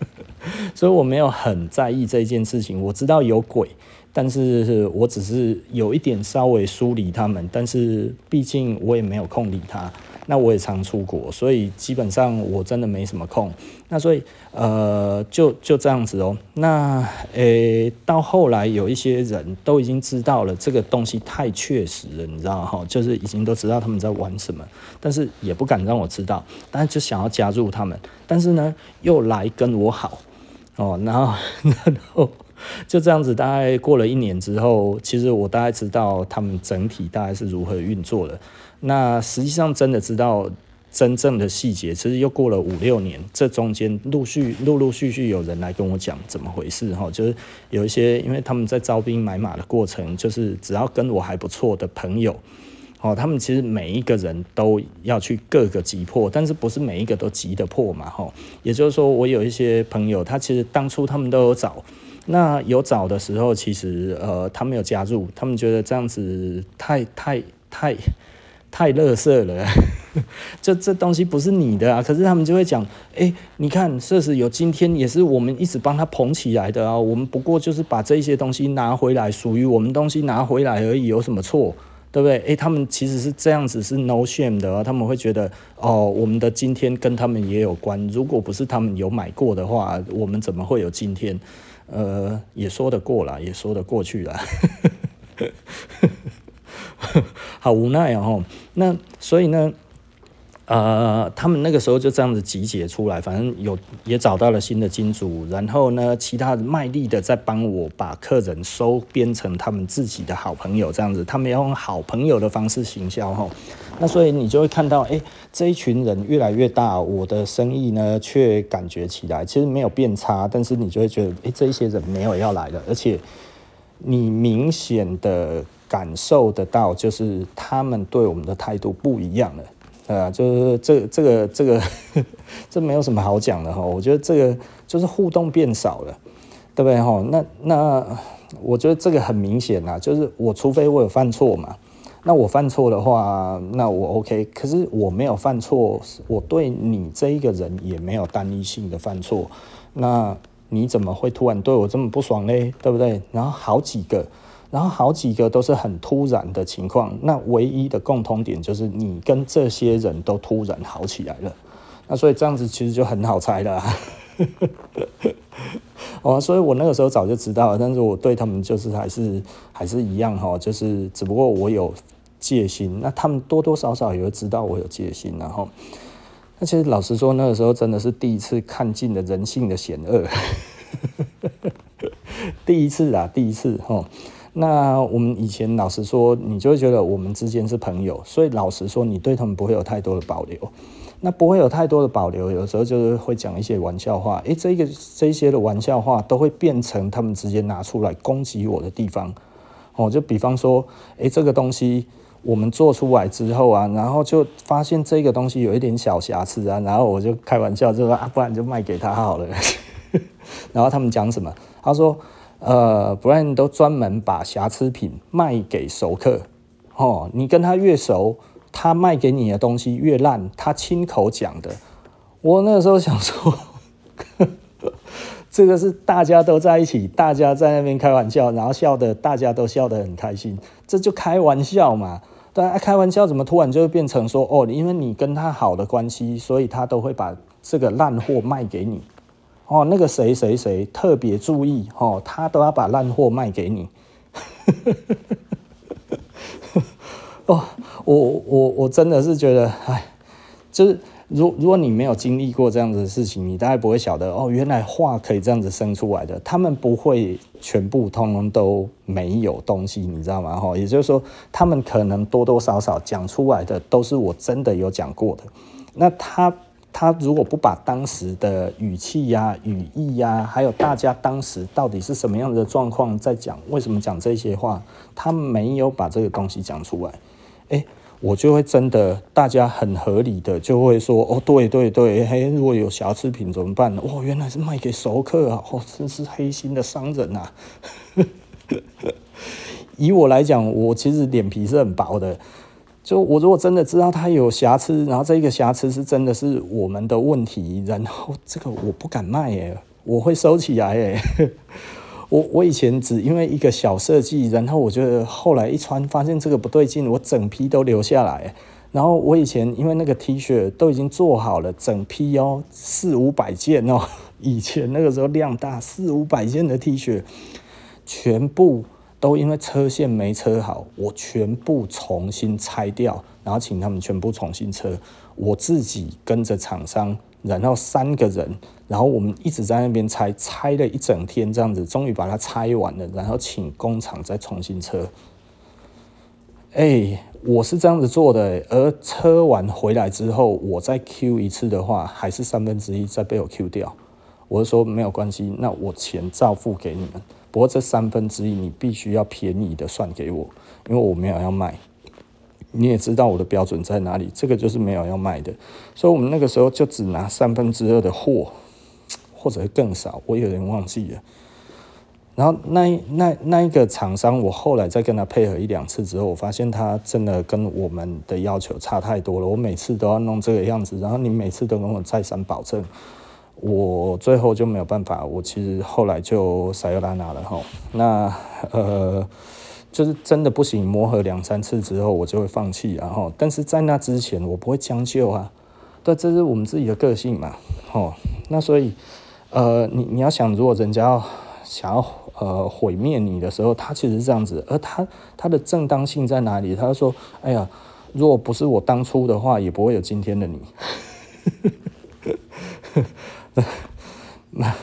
<laughs> 所以我没有很在意这件事情，我知道有鬼。但是我只是有一点稍微疏离他们，但是毕竟我也没有空理他。那我也常出国，所以基本上我真的没什么空。那所以呃，就就这样子哦。那诶、到后来有一些人都已经知道了这个东西太确实了，你知道哈，就是已经都知道他们在玩什么，但是也不敢让我知道，但是就想要加入他们，但是呢又来跟我好哦，然后 <laughs> 然后。就这样子，大概过了一年之后，其实我大概知道他们整体大概是如何运作的。那实际上真的知道真正的细节，其实又过了五六年，这中间陆续陆陆续续有人来跟我讲怎么回事哈，就是有一些因为他们在招兵买马的过程，就是只要跟我还不错的朋友。哦，他们其实每一个人都要去各个击破，但是不是每一个都击得破嘛？哈，也就是说，我有一些朋友，他其实当初他们都有找，那有找的时候，其实呃，他们有加入，他们觉得这样子太太太太垃圾了，<laughs> 这这东西不是你的啊。可是他们就会讲，哎，你看，设施有今天也是我们一直帮他捧起来的啊，我们不过就是把这些东西拿回来，属于我们东西拿回来而已，有什么错？对不对？诶，他们其实是这样子，是 no shame 的。他们会觉得，哦，我们的今天跟他们也有关。如果不是他们有买过的话，我们怎么会有今天？呃，也说得过啦，也说得过去啦。<laughs> <laughs> 好无奈哦。那所以呢？呃，他们那个时候就这样子集结出来，反正有也找到了新的金主，然后呢，其他卖力的在帮我把客人收编成他们自己的好朋友，这样子，他们要用好朋友的方式行销哈。那所以你就会看到，哎，这一群人越来越大，我的生意呢却感觉起来其实没有变差，但是你就会觉得，哎，这一些人没有要来了，而且你明显的感受得到，就是他们对我们的态度不一样了。啊，就是这个、这个这个 <laughs> 这没有什么好讲的哈。我觉得这个就是互动变少了，对不对哈？那那我觉得这个很明显啊，就是我除非我有犯错嘛，那我犯错的话，那我 OK。可是我没有犯错，我对你这一个人也没有单一性的犯错，那你怎么会突然对我这么不爽嘞？对不对？然后好几个。然后好几个都是很突然的情况，那唯一的共同点就是你跟这些人都突然好起来了，那所以这样子其实就很好猜了，<laughs> 哦，所以我那个时候早就知道了，但是我对他们就是还是还是一样哈，就是只不过我有戒心，那他们多多少少也会知道我有戒心，然后，那其实老实说那个时候真的是第一次看尽了人性的险恶，<laughs> 第一次啊，第一次哈。那我们以前老实说，你就会觉得我们之间是朋友，所以老实说，你对他们不会有太多的保留。那不会有太多的保留，有时候就是会讲一些玩笑话。诶，这个这些的玩笑话都会变成他们直接拿出来攻击我的地方。哦，就比方说，诶，这个东西我们做出来之后啊，然后就发现这个东西有一点小瑕疵啊，然后我就开玩笑就说啊，不然就卖给他好了。<laughs> 然后他们讲什么？他说。呃，不然都专门把瑕疵品卖给熟客，哦，你跟他越熟，他卖给你的东西越烂，他亲口讲的。我那时候想说，<laughs> 这个是大家都在一起，大家在那边开玩笑，然后笑得大家都笑得很开心，这就开玩笑嘛。当然开玩笑怎么突然就变成说，哦，因为你跟他好的关系，所以他都会把这个烂货卖给你。哦，那个谁谁谁特别注意哦，他都要把烂货卖给你。<laughs> 哦，我我我真的是觉得，哎，就是如如果你没有经历过这样子的事情，你大概不会晓得哦，原来话可以这样子生出来的。他们不会全部通通都没有东西，你知道吗？哈，也就是说，他们可能多多少少讲出来的都是我真的有讲过的。那他。他如果不把当时的语气呀、语义呀，还有大家当时到底是什么样的状况在讲，为什么讲这些话，他没有把这个东西讲出来，哎，我就会真的大家很合理的就会说，哦，对对对，嘿，如果有瑕疵品怎么办呢？哦，原来是卖给熟客啊，哦，真是黑心的商人啊。<laughs> 以我来讲，我其实脸皮是很薄的。就我如果真的知道它有瑕疵，然后这个瑕疵是真的是我们的问题，然后这个我不敢卖耶，我会收起来耶。<laughs> 我我以前只因为一个小设计，然后我觉得后来一穿发现这个不对劲，我整批都留下来。然后我以前因为那个 T 恤都已经做好了，整批哦四五百件哦，以前那个时候量大四五百件的 T 恤，全部。都因为车线没车好，我全部重新拆掉，然后请他们全部重新车，我自己跟着厂商，然后三个人，然后我们一直在那边拆，拆了一整天这样子，终于把它拆完了，然后请工厂再重新车。哎，我是这样子做的，而车完回来之后，我再 Q 一次的话，还是三分之一再被我 Q 掉。我就说没有关系，那我钱照付给你们。不过这三分之一你必须要便宜的算给我，因为我没有要卖。你也知道我的标准在哪里，这个就是没有要卖的，所以我们那个时候就只拿三分之二的货，或者更少，我有点忘记了。然后那那那一个厂商，我后来再跟他配合一两次之后，我发现他真的跟我们的要求差太多了。我每次都要弄这个样子，然后你每次都跟我再三保证，我最后就没有办法。我其实后来就撒由那拉了哈。那呃。就是真的不行，磨合两三次之后，我就会放弃。然后，但是在那之前，我不会将就啊。对，这是我们自己的个性嘛。哦，那所以，呃，你你要想，如果人家要想要呃毁灭你的时候，他其实是这样子，而他他的正当性在哪里？他说：“哎呀，如果不是我当初的话，也不会有今天的你。” <laughs> <laughs> 那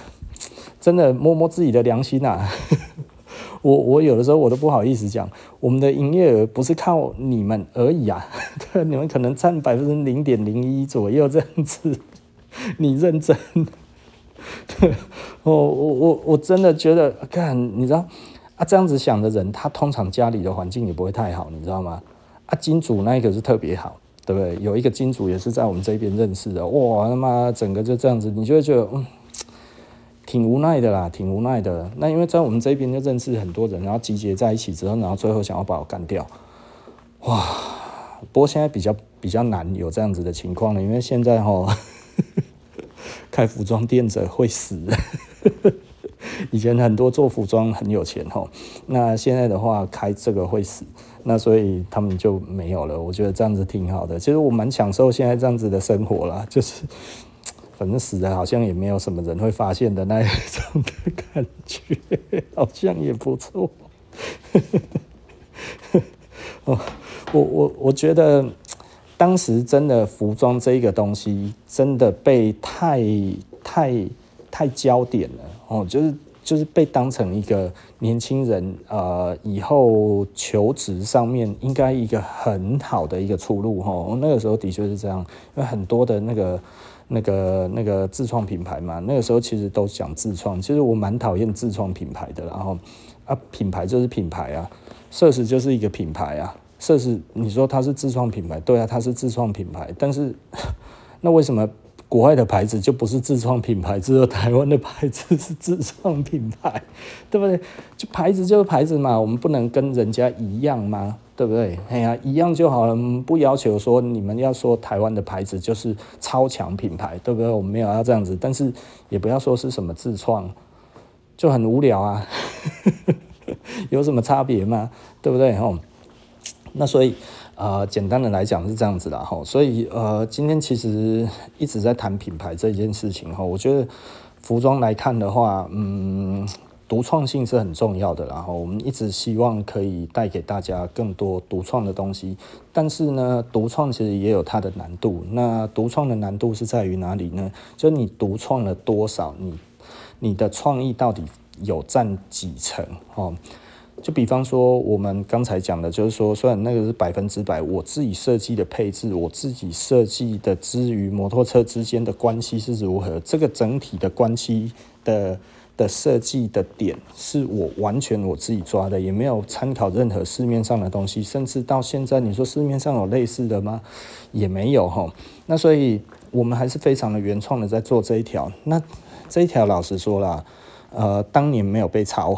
真的摸摸自己的良心啊。<laughs> 我我有的时候我都不好意思讲，我们的营业额不是靠你们而已啊，对，<laughs> 你们可能占百分之零点零一左右这样子，你认真，对，我我我我真的觉得，看你知道啊，这样子想的人，他通常家里的环境也不会太好，你知道吗？啊，金主那一个是特别好，对不对？有一个金主也是在我们这边认识的，哇，他妈整个就这样子，你就会觉得嗯。挺无奈的啦，挺无奈的。那因为在我们这边就认识很多人，然后集结在一起之后，然后最后想要把我干掉，哇！不过现在比较比较难有这样子的情况了，因为现在哈，<laughs> 开服装店者会死。<laughs> 以前很多做服装很有钱齁，那现在的话开这个会死，那所以他们就没有了。我觉得这样子挺好的，其实我蛮享受现在这样子的生活啦，<laughs> 就是。反正死了好像也没有什么人会发现的那一种的感觉，好像也不错。哦，我我我觉得当时真的服装这个东西真的被太太太焦点了哦，就是就是被当成一个年轻人呃以后求职上面应该一个很好的一个出路哈。那个时候的确是这样，因为很多的那个。那个那个自创品牌嘛，那个时候其实都讲自创，其实我蛮讨厌自创品牌的。然后啊，品牌就是品牌啊，设施就是一个品牌啊，设施你说它是自创品牌，对啊，它是自创品牌，但是 <laughs> 那为什么国外的牌子就不是自创品牌，只有台湾的牌子是自创品牌，对不对？就牌子就是牌子嘛，我们不能跟人家一样吗？对不对？哎呀，一样就好了，不要求说你们要说台湾的牌子就是超强品牌，对不对？我们没有要这样子，但是也不要说是什么自创，就很无聊啊，<laughs> 有什么差别吗？对不对？吼，那所以呃，简单的来讲是这样子的哈。所以呃，今天其实一直在谈品牌这件事情哈。我觉得服装来看的话，嗯。独创性是很重要的，然后我们一直希望可以带给大家更多独创的东西。但是呢，独创其实也有它的难度。那独创的难度是在于哪里呢？就是你独创了多少，你你的创意到底有占几成？哦，就比方说我们刚才讲的，就是说，虽然那个是百分之百我自己设计的配置，我自己设计的之余，摩托车之间的关系是如何，这个整体的关系的。的设计的点是我完全我自己抓的，也没有参考任何市面上的东西，甚至到现在你说市面上有类似的吗？也没有哈。那所以我们还是非常的原创的在做这一条。那这一条老实说啦，呃，当年没有被抄，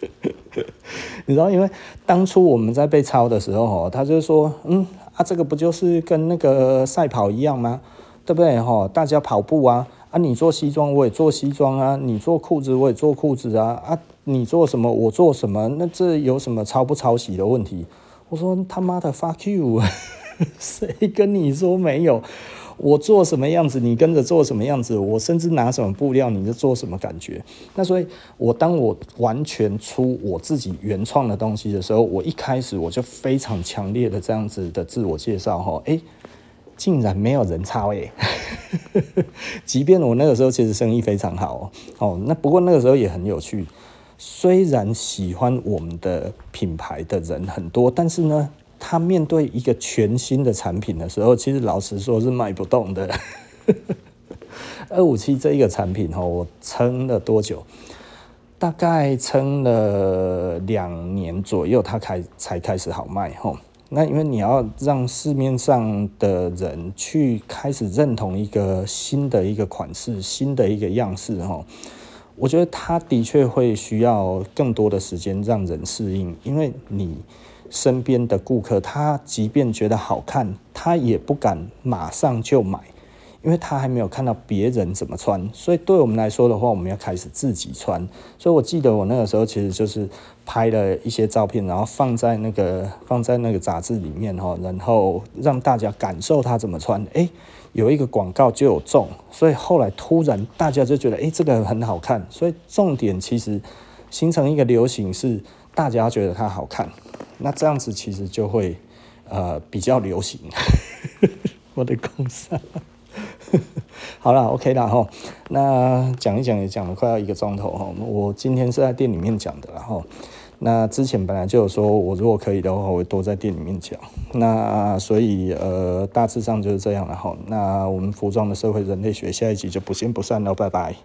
<laughs> 你知道，因为当初我们在被抄的时候，哈，他就说，嗯啊，这个不就是跟那个赛跑一样吗？对不对？哈，大家跑步啊。啊，你做西装我也做西装啊，你做裤子我也做裤子啊，啊，你做什么我做什么，那这有什么抄不抄袭的问题？我说他妈的 fuck you，<laughs> 谁跟你说没有？我做什么样子，你跟着做什么样子，我甚至拿什么布料，你就做什么感觉。那所以，我当我完全出我自己原创的东西的时候，我一开始我就非常强烈的这样子的自我介绍哈，诶。竟然没有人抄诶，<laughs> 即便我那个时候其实生意非常好哦，那不过那个时候也很有趣。虽然喜欢我们的品牌的人很多，但是呢，他面对一个全新的产品的时候，其实老实说是卖不动的。<laughs> 二五七这一个产品哈，我撑了多久？大概撑了两年左右，它开才开始好卖哈。那因为你要让市面上的人去开始认同一个新的一个款式、新的一个样式哈，我觉得他的确会需要更多的时间让人适应，因为你身边的顾客他即便觉得好看，他也不敢马上就买。因为他还没有看到别人怎么穿，所以对我们来说的话，我们要开始自己穿。所以我记得我那个时候其实就是拍了一些照片，然后放在那个放在那个杂志里面哈，然后让大家感受他怎么穿。诶，有一个广告就有中，所以后来突然大家就觉得诶，这个很好看。所以重点其实形成一个流行是大家觉得它好看，那这样子其实就会呃比较流行。<laughs> 我的公司。好了，OK 了哈。那讲一讲也讲了快要一个钟头哈。我今天是在店里面讲的，然后那之前本来就有说，我如果可以的话，我会多在店里面讲。那所以呃，大致上就是这样了哈。那我们服装的社会人类学下一集就不见不散了，拜拜。